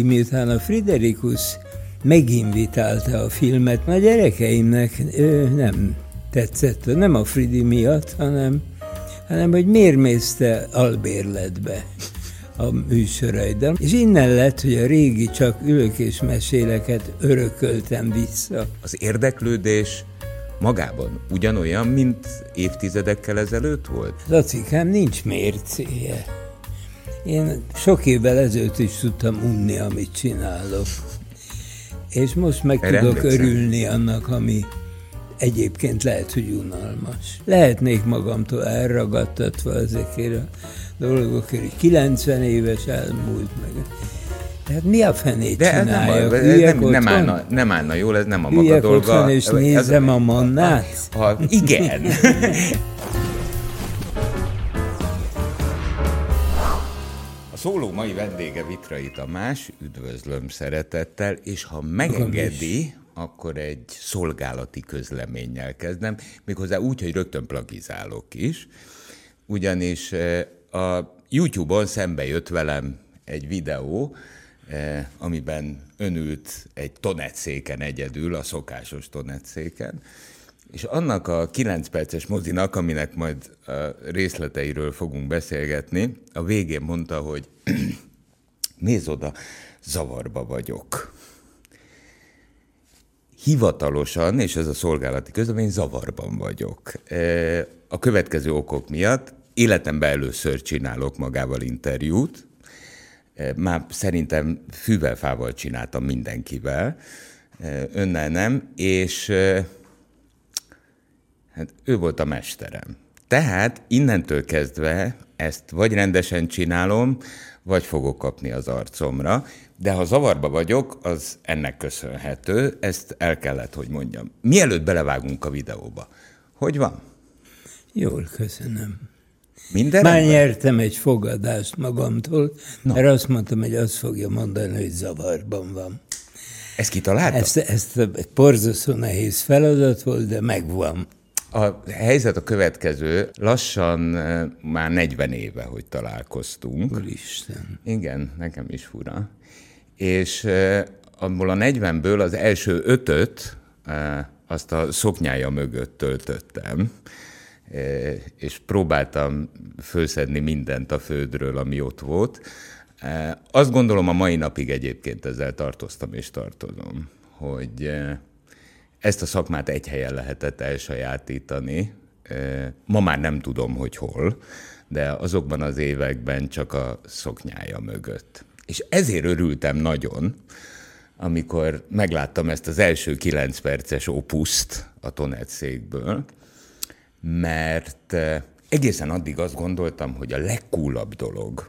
Miután a Friderikus meginvitálta a filmet, a gyerekeimnek ő nem tetszett, nem a Fridi miatt, hanem, hanem hogy miért mész te albérletbe a műsoraiddal. És innen lett, hogy a régi csak ülök és meséleket örököltem vissza. Az érdeklődés magában ugyanolyan, mint évtizedekkel ezelőtt volt? Lacikám, nincs mércéje. Én sok évvel ezelőtt is tudtam unni, amit csinálok. És most meg Erre tudok emlékszem. örülni annak, ami egyébként lehet, hogy unalmas. Lehetnék magamtól elragadtatva ezekért a dolgokért, hogy 90 éves elmúlt meg. Tehát mi a fenét De csinálja? Nem, nem, nem, állna, nem állna jól, ez nem a maga Hülyek dolga. és nézem ez, a mannát? Ha, igen. szóló mai vendége Vitrai Tamás, üdvözlöm szeretettel, és ha megengedi, akkor egy szolgálati közleménnyel kezdem, méghozzá úgy, hogy rögtön plagizálok is, ugyanis eh, a YouTube-on szembe jött velem egy videó, eh, amiben önült egy tonetszéken egyedül, a szokásos tonetszéken, és annak a 9 perces mozinak, aminek majd a részleteiről fogunk beszélgetni, a végén mondta, hogy nézd oda, zavarba vagyok. Hivatalosan, és ez a szolgálati közlemény, zavarban vagyok. E, a következő okok miatt életemben először csinálok magával interjút, e, már szerintem fűvel-fával csináltam mindenkivel, e, önnel nem, és Hát ő volt a mesterem. Tehát innentől kezdve ezt vagy rendesen csinálom, vagy fogok kapni az arcomra, de ha zavarba vagyok, az ennek köszönhető, ezt el kellett, hogy mondjam. Mielőtt belevágunk a videóba, hogy van? Jól, köszönöm. Minden Már nyertem egy fogadást magamtól, no. mert azt mondtam, hogy azt fogja mondani, hogy zavarban van. Ezt kitalálta? Ezt, ezt egy porzaszó nehéz feladat volt, de megvan. A helyzet a következő, lassan eh, már 40 éve, hogy találkoztunk. Úristen. Igen, nekem is fura. És eh, abból a 40-ből az első ötöt eh, azt a szoknyája mögött töltöttem, és próbáltam főszedni mindent a földről, ami ott volt. Azt gondolom a mai napig egyébként ezzel tartoztam és tartozom, hogy ezt a szakmát egy helyen lehetett elsajátítani. Ma már nem tudom, hogy hol, de azokban az években csak a szoknyája mögött. És ezért örültem nagyon, amikor megláttam ezt az első kilenc perces opuszt a Tonet székből, mert egészen addig azt gondoltam, hogy a legkúlabb dolog,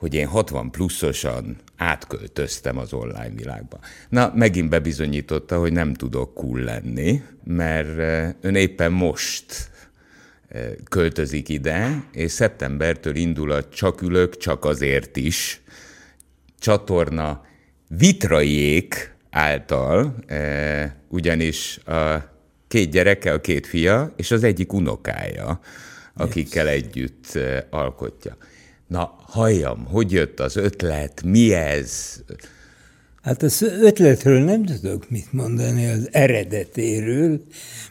hogy én 60 pluszosan átköltöztem az online világba. Na, megint bebizonyította, hogy nem tudok cool lenni, mert eh, ön éppen most eh, költözik ide, és szeptembertől indul a Csak ülök, csak azért is csatorna vitraiék által, eh, ugyanis a két gyereke, a két fia, és az egyik unokája, akikkel együtt alkotja. Na, halljam, hogy jött az ötlet, mi ez? Hát az ötletről nem tudok mit mondani az eredetéről,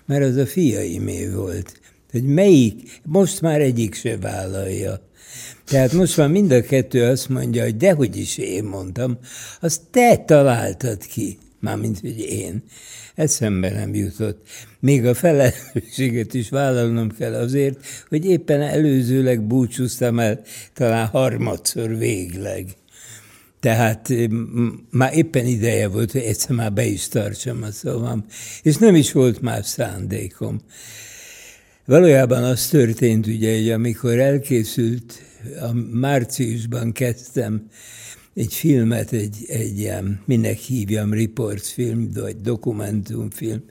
mert az a fiaimé volt. Hogy melyik, most már egyik se vállalja. Tehát most már mind a kettő azt mondja, hogy dehogy is én mondtam, azt te találtad ki, mármint, hogy én eszembe nem jutott. Még a felelősséget is vállalnom kell azért, hogy éppen előzőleg búcsúztam el talán harmadszor végleg. Tehát már éppen ideje volt, hogy egyszer már be is tartsam a szavam, és nem is volt más szándékom. Valójában az történt, ugye, hogy amikor elkészült, a márciusban kezdtem egy filmet, egy, egy ilyen, minek hívjam, riportfilm, vagy dokumentumfilm,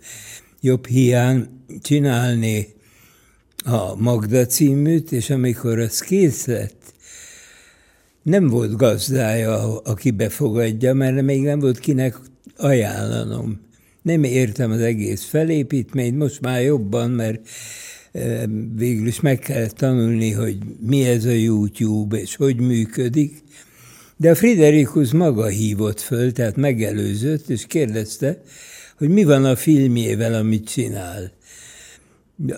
jobb hiány csinálni a Magda címűt, és amikor az kész lett, nem volt gazdája, aki befogadja, mert még nem volt kinek ajánlanom. Nem értem az egész felépítményt, most már jobban, mert eh, végül is meg kellett tanulni, hogy mi ez a YouTube, és hogy működik, De a Friderikus maga hívott föl, tehát megelőzött, és kérdezte, hogy mi van a filmjével, amit csinál.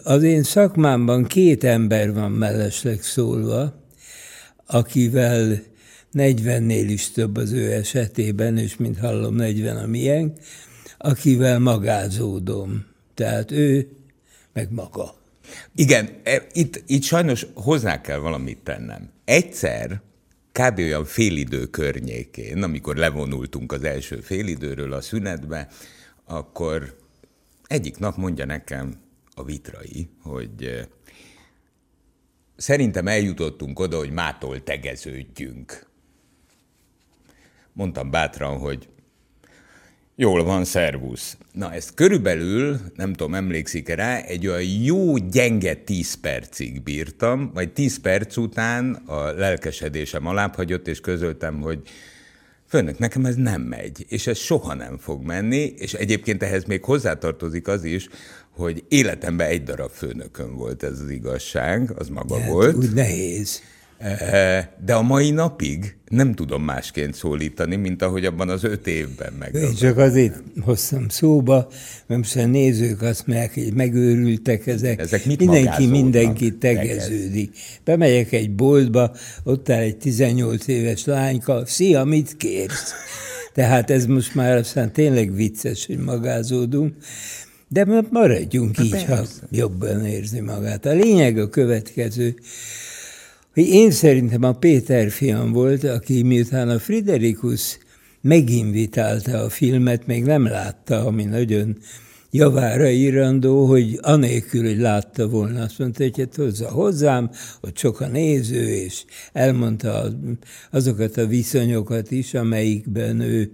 Az én szakmámban két ember van mellesleg szólva, akivel 40-nél is több az ő esetében, és mint hallom, 40 a milyen, akivel magázódom. Tehát ő, meg maga. Igen, e, itt, itt sajnos hozzá kell valamit tennem. Egyszer, kb. olyan félidő környékén, amikor levonultunk az első félidőről a szünetbe, akkor egyik nap mondja nekem a vitrai, hogy szerintem eljutottunk oda, hogy mától tegeződjünk. Mondtam bátran, hogy Jól van, szervusz. Na, ezt körülbelül, nem tudom, emlékszik-e rá, egy olyan jó, gyenge tíz percig bírtam, majd tíz perc után a lelkesedésem alábbhagyott, és közöltem, hogy Főnök, nekem ez nem megy, és ez soha nem fog menni, és egyébként ehhez még hozzátartozik az is, hogy életemben egy darab főnökön volt ez az igazság, az maga hát, volt. Úgy nehéz. De a mai napig nem tudom másként szólítani, mint ahogy abban az öt évben meg. Én csak azért hoztam szóba, mert most a nézők azt mondják, hogy megőrültek ezek. Ezek mit Mindenki mindenki tegeződik. Bemegyek egy boltba, ott áll egy 18 éves lányka, szia, mit kérsz? Tehát ez most már aztán tényleg vicces, hogy magázódunk. De maradjunk Na így, persze. ha jobban érzi magát. A lényeg a következő, hogy én szerintem a Péter fiam volt, aki miután a Friderikus meginvitálta a filmet, még nem látta, ami nagyon javára írandó, hogy anélkül, hogy látta volna, azt mondta, hogy hát hozza hozzám, ott sok a néző, és elmondta azokat a viszonyokat is, amelyikben ő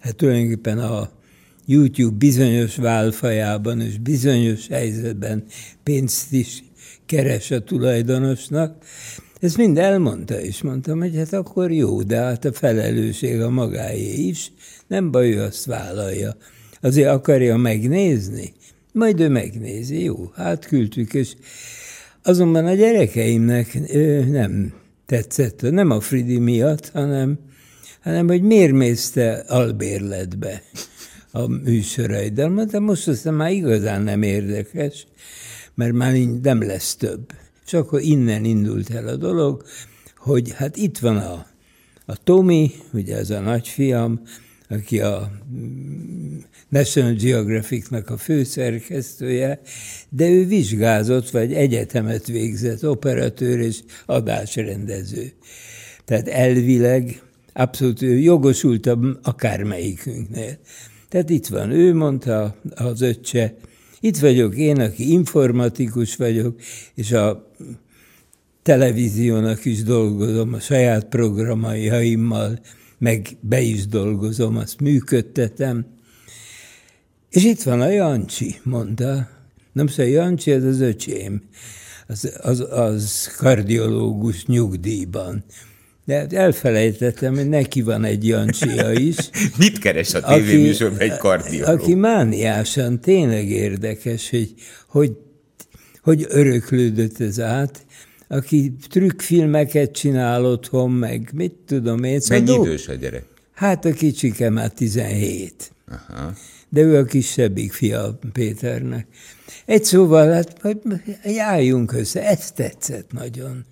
hát tulajdonképpen a YouTube bizonyos válfajában és bizonyos helyzetben pénzt is keres a tulajdonosnak, ezt mind elmondta, és mondtam, hogy hát akkor jó, de hát a felelősség a magáé is, nem baj, ő azt vállalja. Azért akarja megnézni, majd ő megnézi, jó, hát küldtük, és azonban a gyerekeimnek nem tetszett, nem a Fridi miatt, hanem, hanem hogy miért mész te albérletbe a műsoraiddal. Mondtam, most aztán már igazán nem érdekes, mert már nem lesz több. És akkor innen indult el a dolog, hogy hát itt van a, a Tomi, ugye ez a nagyfiam, aki a mm, National Geographic-nak a főszerkesztője, de ő vizsgázott, vagy egyetemet végzett, operatőr és adásrendező. Tehát elvileg abszolút jogosultabb akármelyikünknél. Tehát itt van, ő mondta az öccse, itt vagyok én, aki informatikus vagyok, és a televíziónak is dolgozom, a saját programjaimmal, meg be is dolgozom, azt működtetem. És itt van a Jancsi, mondta. Nem szóval Jancsi, ez az öcsém. Az, az, az kardiológus nyugdíjban. De hát elfelejtettem, hogy neki van egy Jancsia is. Mit keres a tévéműsorban egy kardiológus? Aki mániásan tényleg érdekes, hogy, hogy hogy öröklődött ez át, aki trükkfilmeket csinál otthon, meg mit tudom én. Szóval Mennyi idős a gyerek? Hát a kicsike már 17. Aha. De ő a kisebbik fia Péternek. Egy szóval, hát jáljunk össze, ez tetszett nagyon.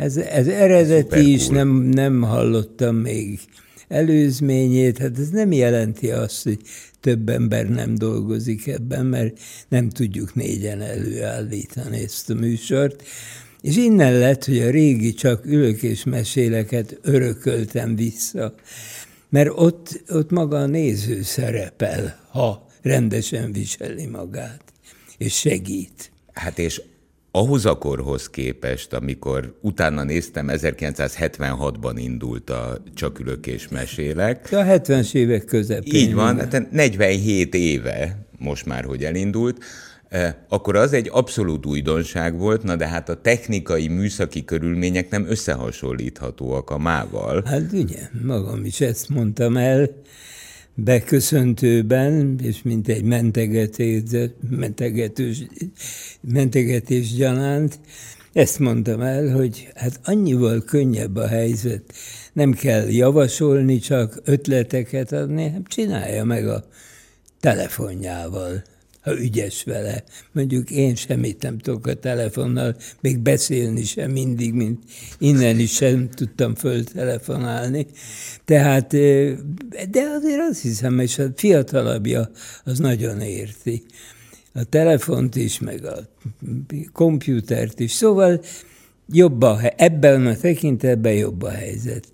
Ez, ez eredeti is, nem, nem hallottam még előzményét, hát ez nem jelenti azt, hogy több ember nem dolgozik ebben, mert nem tudjuk négyen előállítani ezt a műsort. És innen lett, hogy a régi csak ülök és meséleket örököltem vissza, mert ott, ott maga a néző szerepel, ha rendesen viseli magát, és segít. Hát és ahhoz a korhoz képest, amikor utána néztem, 1976-ban indult a Csak ülök és mesélek. A 70-es évek közepén. Így van, hát 47 éve most már, hogy elindult, eh, akkor az egy abszolút újdonság volt, na de hát a technikai, műszaki körülmények nem összehasonlíthatóak a mával. Hát ugye, magam is ezt mondtam el, beköszöntőben, és mint egy mentegetés, mentegetés, gyanánt, ezt mondtam el, hogy hát annyival könnyebb a helyzet, nem kell javasolni, csak ötleteket adni, hát csinálja meg a telefonjával, ha ügyes vele. Mondjuk én semmit nem tudok a telefonnal, még beszélni sem mindig, mint innen is sem tudtam föltelefonálni. Tehát, de azért azt hiszem, és a fiatalabbja az nagyon érti. A telefont is, meg a komputert is. Szóval jobb a, ebben a tekintetben jobb a helyzet.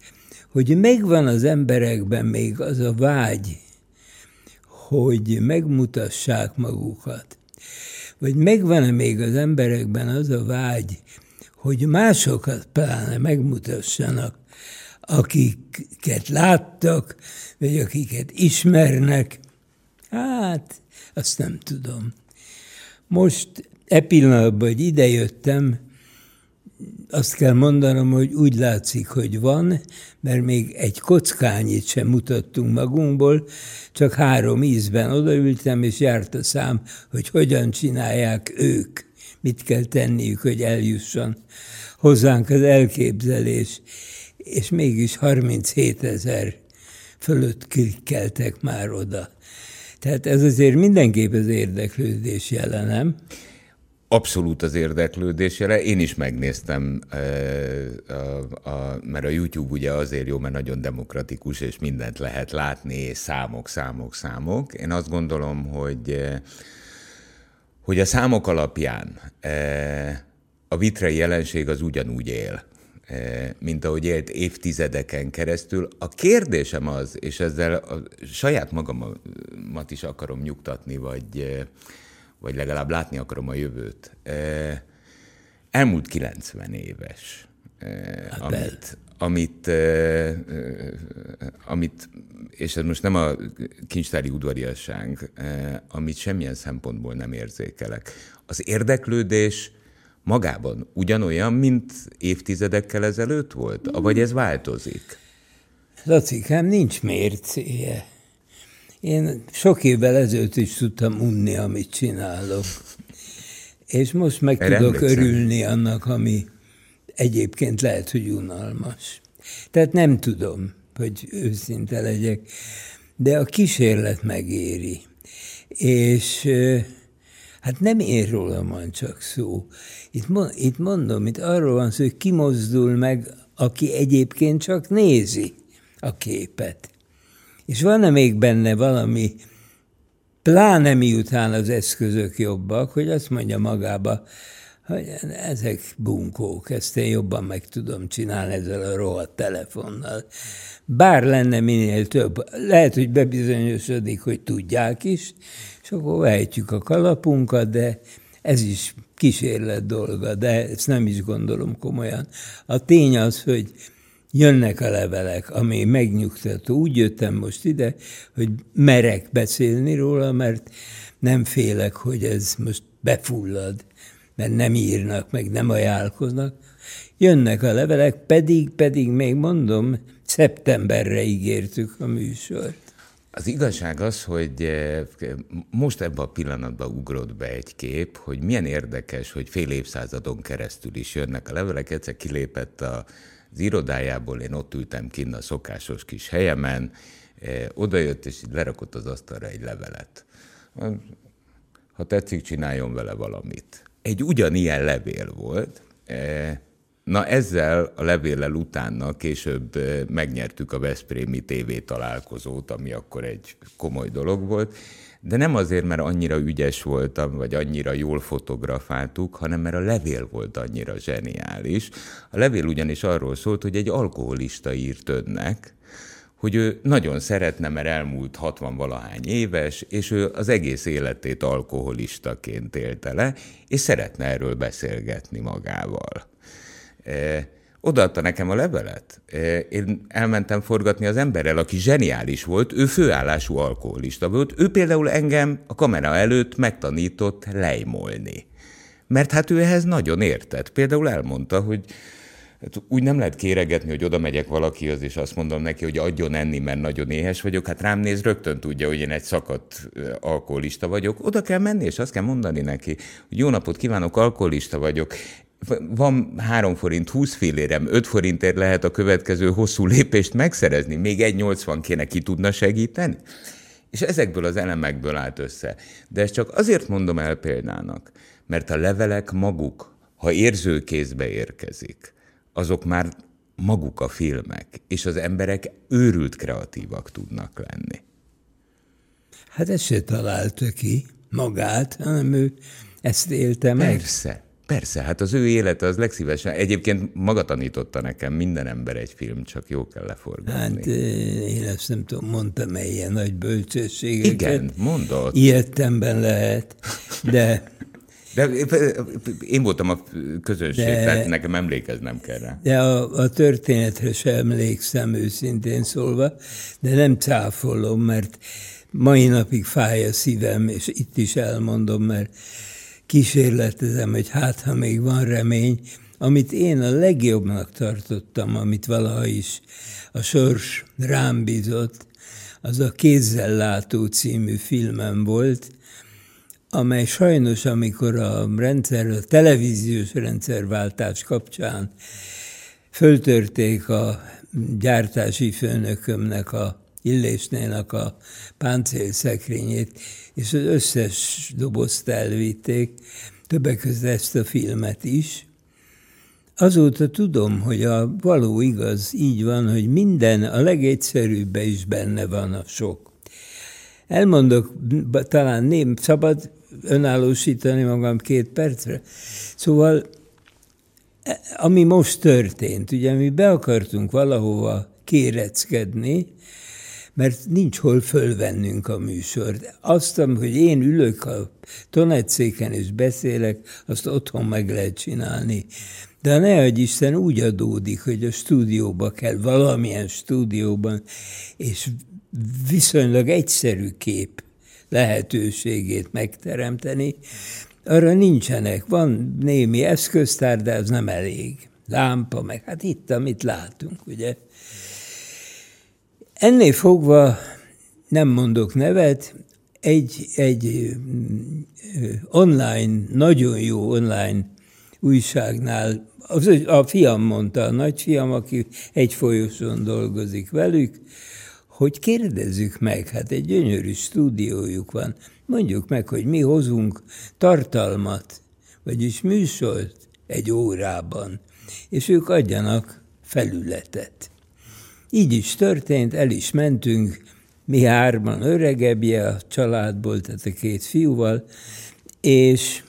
Hogy megvan az emberekben még az a vágy, hogy megmutassák magukat. Vagy megvan-e még az emberekben az a vágy, hogy másokat pláne megmutassanak, akiket láttak, vagy akiket ismernek. Hát, azt nem tudom. Most e pillanatban, hogy idejöttem, azt kell mondanom, hogy úgy látszik, hogy van, mert még egy kockányit sem mutattunk magunkból, csak három ízben odaültem, és járt a szám, hogy hogyan csinálják ők, mit kell tenniük, hogy eljusson hozzánk az elképzelés, és mégis 37 ezer fölött klikkeltek már oda. Tehát ez azért mindenképp az érdeklődés jelenem. Abszolút az érdeklődés jele. Én is megnéztem, e, a, a, mert a YouTube ugye azért jó, mert nagyon demokratikus, és mindent lehet látni, számok, számok, számok. Én azt gondolom, hogy, e, hogy a számok alapján e, a vitrei jelenség az ugyanúgy él mint ahogy élt évtizedeken keresztül. A kérdésem az, és ezzel a saját magamat is akarom nyugtatni, vagy vagy legalább látni akarom a jövőt. Elmúlt 90 éves, hát amit, amit, amit, és ez most nem a kincstári udvariasság, amit semmilyen szempontból nem érzékelek. Az érdeklődés magában ugyanolyan, mint évtizedekkel ezelőtt volt? Vagy ez változik? Lacikám, nincs mércéje. Én sok évvel ezelőtt is tudtam unni, amit csinálok. És most meg Erre tudok emlékszem. örülni annak, ami egyébként lehet, hogy unalmas. Tehát nem tudom, hogy őszinte legyek, de a kísérlet megéri. És hát nem én rólam van csak szó. Itt, itt mondom, itt arról van szó, hogy kimozdul meg, aki egyébként csak nézi a képet. És van-e még benne valami, pláne miután az eszközök jobbak, hogy azt mondja magába, hogy ezek bunkók, ezt én jobban meg tudom csinálni ezzel a rohadt telefonnal. Bár lenne minél több, lehet, hogy bebizonyosodik, hogy tudják is, és akkor vejtjük a kalapunkat, de ez is kísérlet dolga, de ezt nem is gondolom komolyan. A tény az, hogy jönnek a levelek, ami megnyugtató. Úgy jöttem most ide, hogy merek beszélni róla, mert nem félek, hogy ez most befullad, mert nem írnak, meg nem ajánlkoznak. Jönnek a levelek, pedig, pedig még mondom, szeptemberre ígértük a műsort. Az igazság az, hogy eh, most ebben a pillanatban ugrott be egy kép, hogy milyen érdekes, hogy fél évszázadon keresztül is jönnek a levelek. Egyszer kilépett a az irodájából, én ott ültem kinn a szokásos kis helyemen, eh, oda jött és lerakott az asztalra egy levelet. Ha tetszik, csináljon vele valamit. Egy ugyanilyen levél volt, eh, Na ezzel a levéllel utána később eh, megnyertük a Veszprémi TV találkozót, ami akkor egy komoly dolog volt, de nem azért, mert annyira ügyes voltam, vagy annyira jól fotografáltuk, hanem mert a levél volt annyira zseniális. A levél ugyanis arról szólt, hogy egy alkoholista írt önnek, hogy ő nagyon szeretne, mert elmúlt 60-valahány éves, és ő az egész életét alkoholistaként élte le, és szeretne erről beszélgetni magával. E, odaadta nekem a levelet. E, én elmentem forgatni az emberrel, aki zseniális volt, ő főállású alkoholista volt. Ő például engem a kamera előtt megtanított lejmolni. Mert hát ő ehhez nagyon értett. Például elmondta, hogy hát úgy nem lehet kéregetni, hogy oda megyek valakihoz, és azt mondom neki, hogy adjon enni, mert nagyon éhes vagyok. Hát rám néz, rögtön tudja, hogy én egy szakadt alkoholista vagyok. Oda kell menni, és azt kell mondani neki, hogy jó napot kívánok, alkoholista vagyok van 3 forint 20 fillérem, 5 forintért lehet a következő hosszú lépést megszerezni, még egy 80 kéne ki tudna segíteni? És ezekből az elemekből állt össze. De ezt csak azért mondom el példának, mert a levelek maguk, ha érzőkézbe érkezik, azok már maguk a filmek, és az emberek őrült kreatívak tudnak lenni. Hát ezt se találta ki magát, hanem ő ezt élte meg. Persze, persze, hát az ő élete az legszívesen. Egyébként maga tanította nekem, minden ember egy film, csak jó kell leforgatni. Hát én ezt nem tudom, mondtam ilyen nagy bölcsességeket. Igen, mondott. Ilyetemben lehet, de... De én voltam a közönség, de, tehát nekem emlékeznem kell rá. De a, a történetre sem emlékszem őszintén szólva, de nem cáfolom, mert mai napig fáj a szívem, és itt is elmondom, mert kísérletezem, hogy hát, ha még van remény, amit én a legjobbnak tartottam, amit valaha is a sors rám bízott, az a Kézzel látó című filmem volt, amely sajnos, amikor a rendszer, a televíziós rendszerváltás kapcsán föltörték a gyártási főnökömnek a Illésnének a páncélszekrényét, és az összes dobozt elvitték, többek között ezt a filmet is. Azóta tudom, hogy a való igaz így van, hogy minden, a legegyszerűbben is benne van a sok. Elmondok, talán nem szabad önállósítani magam két percre. Szóval, e, ami most történt, ugye mi be akartunk valahova kéreckedni, mert nincs hol fölvennünk a műsort. Azt, hogy én ülök a tonetszéken és beszélek, azt otthon meg lehet csinálni. De ne hogy Isten úgy adódik, hogy a stúdióba kell, valamilyen stúdióban, és viszonylag egyszerű kép lehetőségét megteremteni, arra nincsenek. Van némi eszköztár, de az nem elég. Lámpa, meg hát itt, amit látunk, ugye. Ennél fogva nem mondok nevet, egy, egy online, nagyon jó online újságnál, az, a fiam mondta, a nagyfiam, aki egy folyosón dolgozik velük, hogy kérdezzük meg, hát egy gyönyörű stúdiójuk van, mondjuk meg, hogy mi hozunk tartalmat, vagyis műsort egy órában, és ők adjanak felületet. Így is történt, el is mentünk, mi hárman öregebbje a családból, tehát a két fiúval, és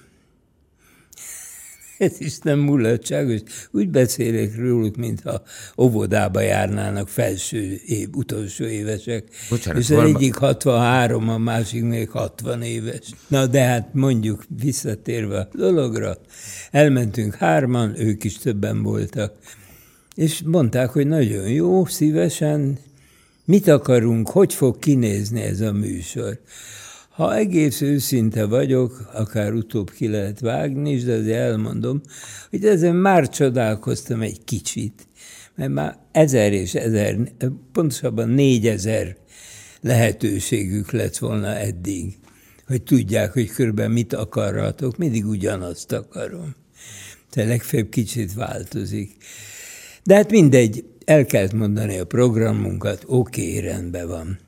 ez is nem mulatságos. Úgy beszélek róluk, mintha óvodába járnának felső év, utolsó évesek. Bocsánat, és az valami... egyik 63, a másik még 60 éves. Na de hát mondjuk visszatérve a dologra, elmentünk hárman, ők is többen voltak, és mondták, hogy nagyon jó, szívesen, mit akarunk, hogy fog kinézni ez a műsor. Ha egész őszinte vagyok, akár utóbb ki lehet vágni is, de azért elmondom, hogy ezen már csodálkoztam egy kicsit, mert már ezer és ezer, pontosabban négyezer lehetőségük lett volna eddig, hogy tudják, hogy körben mit akarratok, mindig ugyanazt akarom. Tehát legfeljebb kicsit változik. De hát mindegy, el kellett mondani a programunkat, oké, okay, rendben van.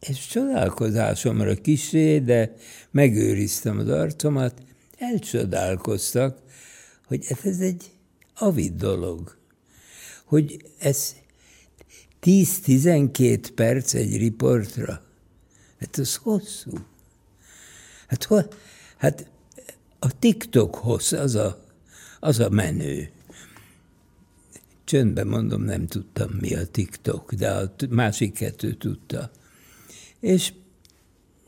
És csodálkozásomra kisé, de megőriztem az arcomat, elcsodálkoztak, hogy ez egy avid dolog. Hogy ez 10-12 perc egy riportra. Hát az hosszú. Hát, ho, hát a TikTok hossz, az a, az a menő. Csöndben mondom, nem tudtam, mi a TikTok, de a másik kettő tudta. És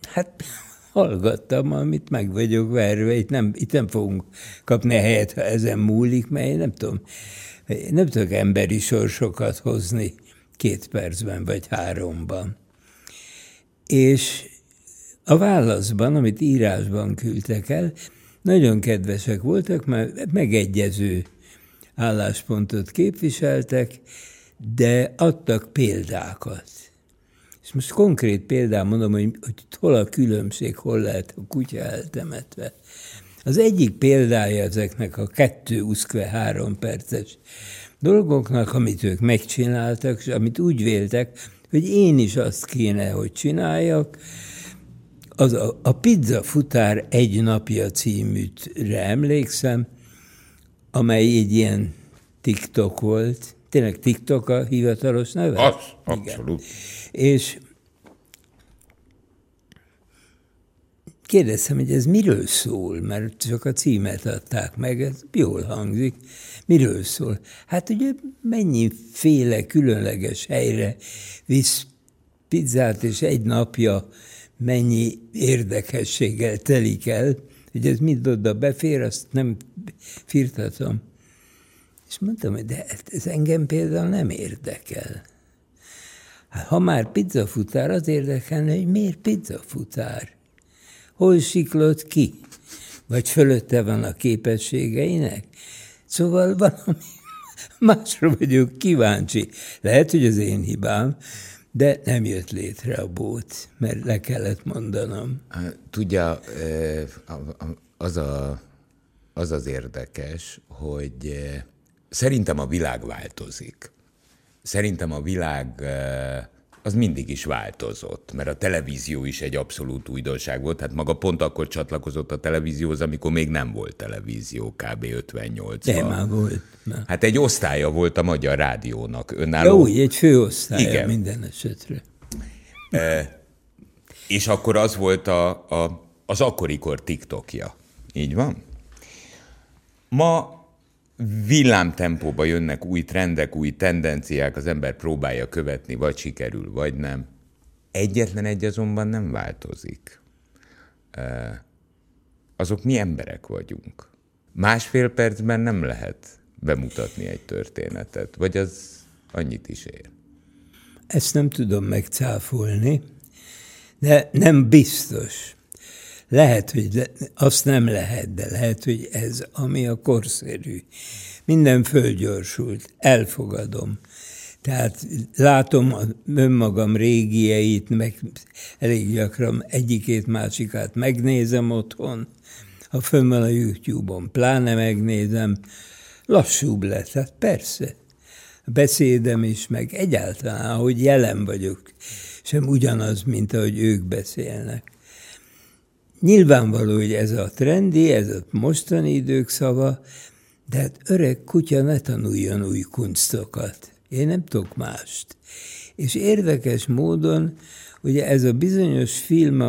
hát hallgattam, amit meg vagyok verve, itt nem, itt nem fogunk kapni helyet, ha ezen múlik, mert én nem tudom, nem tudok emberi sorsokat hozni két percben vagy háromban. És a válaszban, amit írásban küldtek el, nagyon kedvesek voltak, mert megegyező álláspontot képviseltek, de adtak példákat. És most konkrét példán mondom, hogy, hogy hol a különbség, hol lehet a kutya eltemetve. Az egyik példája ezeknek a kettő uszkve három perces dolgoknak, amit ők megcsináltak, és amit úgy véltek, hogy én is azt kéne, hogy csináljak, az a, a Pizza Futár egy napja címűtre emlékszem, amely egy ilyen TikTok volt. Tényleg TikTok a hivatalos neve? Az, abszolút. Igen. És kérdeztem, hogy ez miről szól, mert csak a címet adták meg, ez jól hangzik. Miről szól? Hát ugye mennyiféle különleges helyre visz pizzát, és egy napja mennyi érdekességgel telik el, hogy ez mit oda befér, azt nem firtatom. És mondtam, hogy de ez engem például nem érdekel. Hát, ha már pizzafutár, az érdekelne, hogy miért pizzafutár? Hol siklott ki? Vagy fölötte van a képességeinek? Szóval valami másra vagyok kíváncsi. Lehet, hogy az én hibám, de nem jött létre a bót, mert le kellett mondanom. Tudja, az, a, az az érdekes, hogy szerintem a világ változik. Szerintem a világ az mindig is változott, mert a televízió is egy abszolút újdonság volt, hát maga pont akkor csatlakozott a televízióhoz, amikor még nem volt televízió, kb. 58 De már volt. Na. Hát egy osztálya volt a Magyar Rádiónak. Önálló... Ja, úgy, egy főosztálya Igen. minden esetre. E, és akkor az volt a, a, az akkorikor TikTokja. Így van? Ma villámtempóba jönnek új trendek, új tendenciák, az ember próbálja követni, vagy sikerül, vagy nem. Egyetlen egy azonban nem változik. Azok mi emberek vagyunk. Másfél percben nem lehet bemutatni egy történetet, vagy az annyit is ér. Ezt nem tudom megcáfolni, de nem biztos. Lehet, hogy le, azt nem lehet, de lehet, hogy ez, ami a korszerű. Minden fölgyorsult, elfogadom. Tehát látom önmagam régieit, meg elég gyakran egyikét, másikát megnézem otthon. Ha fönn van a YouTube-on, pláne megnézem, lassúbb lett, hát persze. A beszédem is, meg egyáltalán, ahogy jelen vagyok, sem ugyanaz, mint ahogy ők beszélnek. Nyilvánvaló, hogy ez a trendi, ez a mostani idők szava, de hát öreg kutya ne tanuljon új kunstokat. Én nem tudok mást. És érdekes módon, ugye ez a bizonyos film,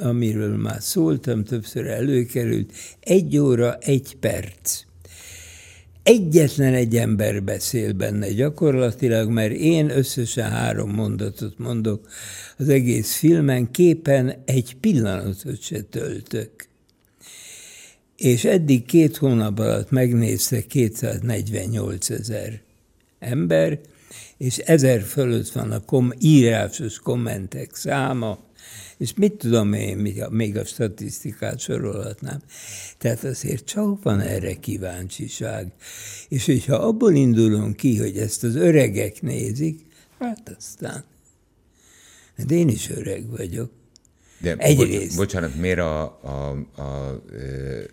amiről már szóltam, többször előkerült, egy óra, egy perc. Egyetlen egy ember beszél benne gyakorlatilag, mert én összesen három mondatot mondok az egész filmen, képen egy pillanatot se töltök. És eddig két hónap alatt megnézte 248 ezer ember, és ezer fölött van a kom- írásos kommentek száma, és mit tudom én, még a, statisztikát sorolhatnám. Tehát azért csak van erre kíváncsiság. És hogyha abból indulunk ki, hogy ezt az öregek nézik, hát aztán. De hát én is öreg vagyok. De Egyrészt. Bo- bocsánat, miért a, a, a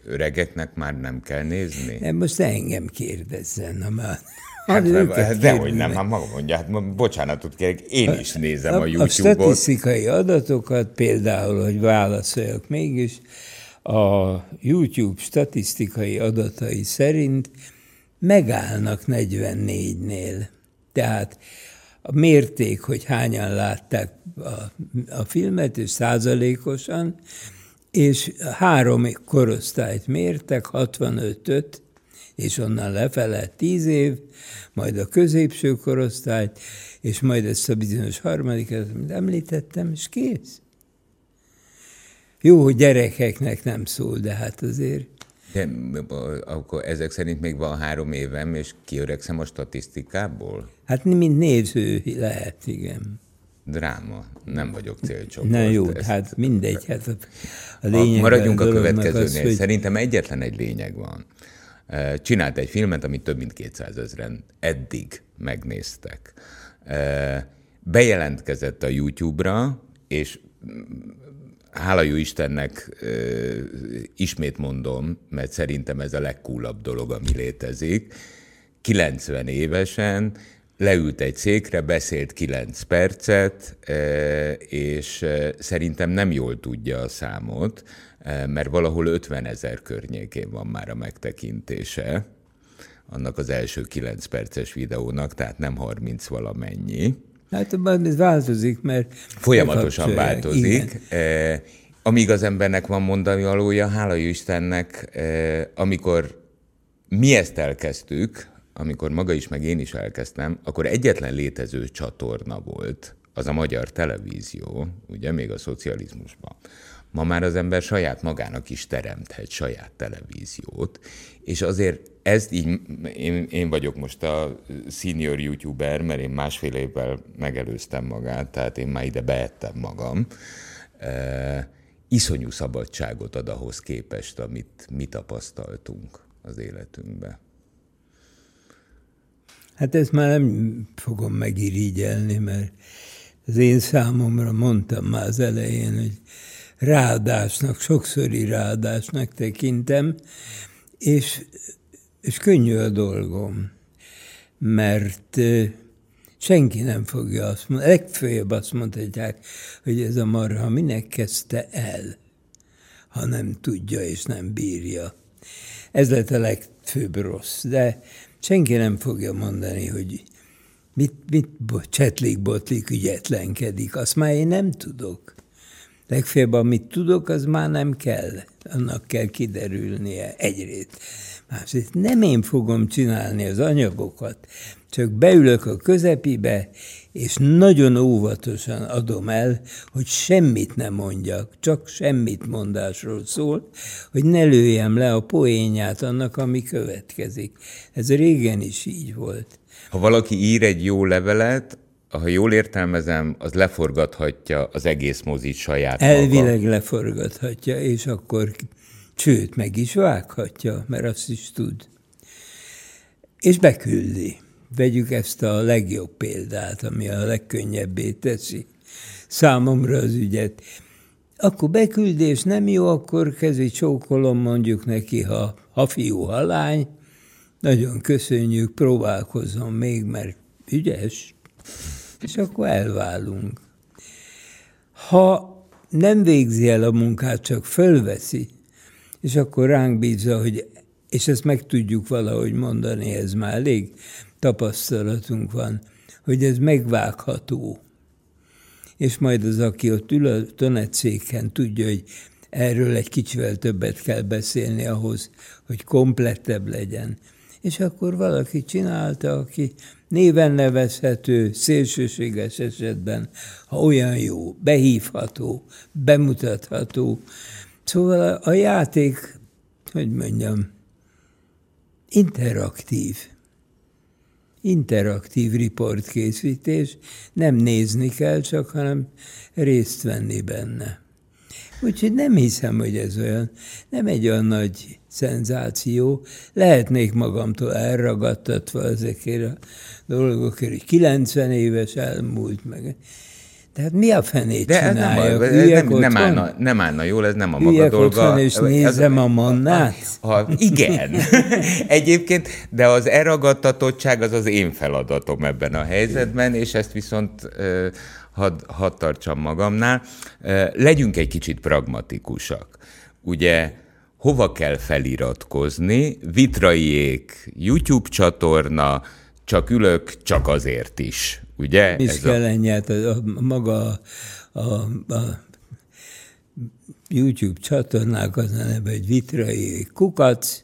öregeknek már nem kell nézni? Nem, most engem kérdezzen, ha már... Hát, hát dehogy nem, hát maga mondja, hát bocsánatot kérek, én is nézem a, a YouTube-ot. A statisztikai adatokat például, hogy válaszoljak mégis, a YouTube statisztikai adatai szerint megállnak 44-nél. Tehát a mérték, hogy hányan látták a, a filmet, és százalékosan, és három korosztályt mértek, 65-öt, és onnan lefele 10 év, majd a középső korosztályt, és majd ezt a bizonyos harmadikat, amit említettem, és kész. Jó, hogy gyerekeknek nem szól, de hát azért... De akkor ezek szerint még van három évem, és kiöregszem a statisztikából? Hát mint néző lehet, igen. Dráma, nem vagyok célcsoport. Na jó, ezt, hát mindegy. Hát a, a lényeg Maradjunk a, a következőnél. Az, hogy... Szerintem egyetlen egy lényeg van csinált egy filmet, amit több mint 200 ezeren eddig megnéztek. Bejelentkezett a YouTube-ra, és hála jó Istennek ismét mondom, mert szerintem ez a legkúlabb dolog, ami létezik. 90 évesen leült egy székre, beszélt 9 percet, és szerintem nem jól tudja a számot, mert valahol 50 ezer környékén van már a megtekintése annak az első 9 perces videónak, tehát nem 30 valamennyi. Hát ez változik, mert... Folyamatosan változik. Igen. Eh, amíg az embernek van mondani valója, hála Istennek, eh, amikor mi ezt elkezdtük, amikor maga is, meg én is elkezdtem, akkor egyetlen létező csatorna volt, az a magyar televízió, ugye, még a szocializmusban. Ma már az ember saját magának is teremthet saját televíziót, és azért ezt így, én, én vagyok most a senior youtuber, mert én másfél évvel megelőztem magát, tehát én már ide beettem magam. E, iszonyú szabadságot ad ahhoz képest, amit mi tapasztaltunk az életünkbe. Hát ezt már nem fogom megirigyelni, mert az én számomra mondtam már az elején, hogy ráadásnak, sokszori ráadásnak tekintem, és, és könnyű a dolgom, mert senki nem fogja azt mondani, legfőjebb azt mondhatják, hogy ez a marha minek kezdte el, ha nem tudja és nem bírja. Ez lett a legfőbb rossz, de senki nem fogja mondani, hogy mit, mit csetlik, botlik, ügyetlenkedik, azt már én nem tudok. Legfeljebb, amit tudok, az már nem kell. Annak kell kiderülnie egyrészt. Másrészt nem én fogom csinálni az anyagokat, csak beülök a közepibe, és nagyon óvatosan adom el, hogy semmit nem mondjak, csak semmit mondásról szól, hogy ne lőjem le a poénját annak, ami következik. Ez régen is így volt. Ha valaki ír egy jó levelet, ha jól értelmezem, az leforgathatja az egész mozit saját Elvileg maga. leforgathatja, és akkor csőt meg is vághatja, mert azt is tud. És beküldi. Vegyük ezt a legjobb példát, ami a legkönnyebbé teszi számomra az ügyet. Akkor beküldés nem jó, akkor kezi csókolom mondjuk neki, ha, ha fiú, ha lány, nagyon köszönjük, próbálkozom még, mert ügyes, és akkor elválunk. Ha nem végzi el a munkát, csak fölveszi, és akkor ránk bízza, hogy, és ezt meg tudjuk valahogy mondani, ez már elég tapasztalatunk van, hogy ez megvágható. És majd az, aki ott ül a tonetszéken, tudja, hogy erről egy kicsivel többet kell beszélni ahhoz, hogy komplettebb legyen. És akkor valaki csinálta, aki néven nevezhető, szélsőséges esetben, ha olyan jó, behívható, bemutatható. Szóval a játék, hogy mondjam, interaktív. Interaktív riportkészítés, nem nézni kell csak, hanem részt venni benne. Úgyhogy nem hiszem, hogy ez olyan, nem egy olyan nagy szenzáció. Lehetnék magamtól elragadtatva ezekért a dolgokért, hogy 90 éves elmúlt meg. Tehát mi a fenét De csináljak? Nem, ez nem, nem, állna, nem állna jól, ez nem a maga dolga. és nézem a mannát? Ha, igen. Egyébként, de az elragadtatottság az az én feladatom ebben a helyzetben, és ezt viszont hadd had tartsam magamnál. Legyünk egy kicsit pragmatikusak. Ugye hova kell feliratkozni? Vitraiék YouTube csatorna, csak ülök, csak azért is. Ugye? Kell a... Hát a, a, maga a, a YouTube csatornák az a neve, hogy vitrai kukac,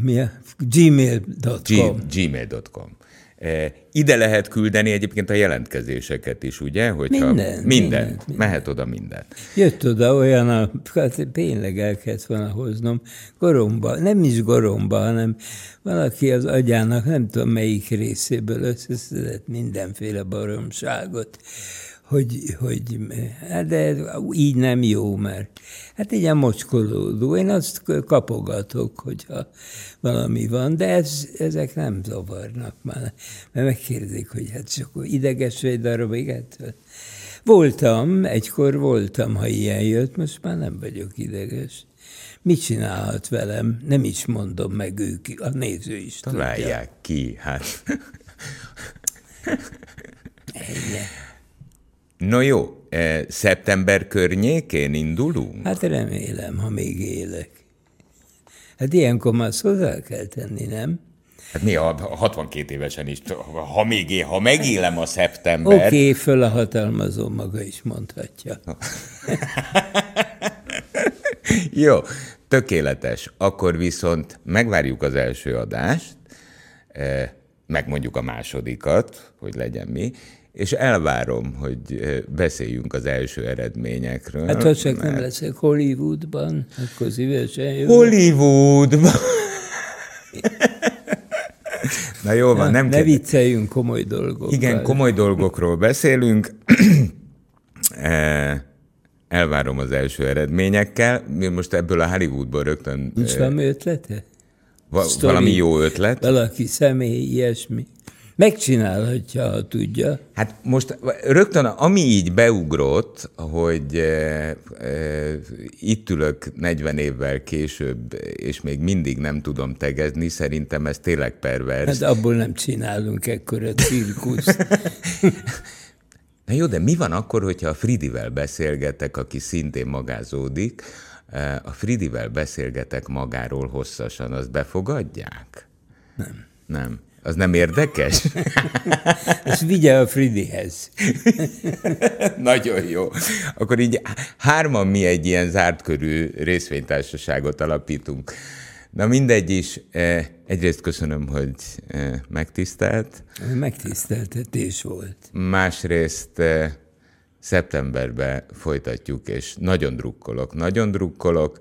mi a? gmail.com. Gmail.com. Eh, ide lehet küldeni egyébként a jelentkezéseket is, ugye? Hogyha minden, minden, minden, mehet oda minden. Jött oda olyan, a, hát tényleg el kellett volna hoznom, goromba, nem is goromba, hanem valaki az agyának nem tudom melyik részéből összeszedett mindenféle baromságot hogy, hogy hát de így nem jó, mert hát ilyen mocskolódó. Én azt kapogatok, hogyha valami van, de ez, ezek nem zavarnak már. Mert megkérdezik, hogy hát csak ideges egy darab, igen. Voltam, egykor voltam, ha ilyen jött, most már nem vagyok ideges. Mit csinálhat velem? Nem is mondom meg ők, a néző is Találják tudja. ki, hát. Ennyi. No jó, e, szeptember környékén indulunk? Hát remélem, ha még élek. Hát ilyenkor már hozzá kell tenni, nem? Hát néha 62 évesen is, ha még én, ha megélem a szeptember... Oké, okay, föl a hatalmazó maga is mondhatja. Jó, tökéletes. Akkor viszont megvárjuk az első adást, e, megmondjuk a másodikat, hogy legyen mi, és elvárom, hogy beszéljünk az első eredményekről. Hát ha csak mert... nem leszek Hollywoodban, akkor szívesen jövök. Hollywoodban! Na jó van, nem Ne kérdez... vicceljünk komoly dolgokról. Igen, komoly dolgokról beszélünk. Elvárom az első eredményekkel. Mi most ebből a Hollywoodból rögtön... Nincs valami ötlete? Va- valami jó ötlet? Valaki személy, ilyesmi. Megcsinálhatja, ha tudja. Hát most rögtön, ami így beugrott, hogy e, e, itt ülök 40 évvel később, és még mindig nem tudom tegezni, szerintem ez tényleg pervers. Hát abból nem csinálunk ekkora cirkuszt. Na jó, de mi van akkor, hogyha a Fridivel beszélgetek, aki szintén magázódik, a Fridivel beszélgetek magáról hosszasan, azt befogadják? Nem. Nem. Az nem érdekes? Ezt vigye a Fridihez. Nagyon jó. Akkor így hárman mi egy ilyen zárt körű részvénytársaságot alapítunk. Na mindegy is, eh, egyrészt köszönöm, hogy eh, megtisztelt. Megtiszteltetés volt. Másrészt eh, szeptemberben folytatjuk, és nagyon drukkolok, nagyon drukkolok.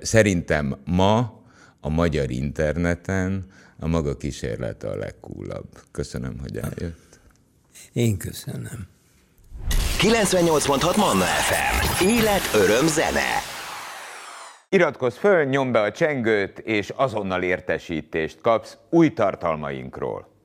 Szerintem ma a magyar interneten a maga kísérlete a legkúlabb. Köszönöm, hogy eljött. Én köszönöm. 98.6 Manna FM. Élet, öröm, zene. Iratkozz föl, nyomd be a csengőt, és azonnal értesítést kapsz új tartalmainkról.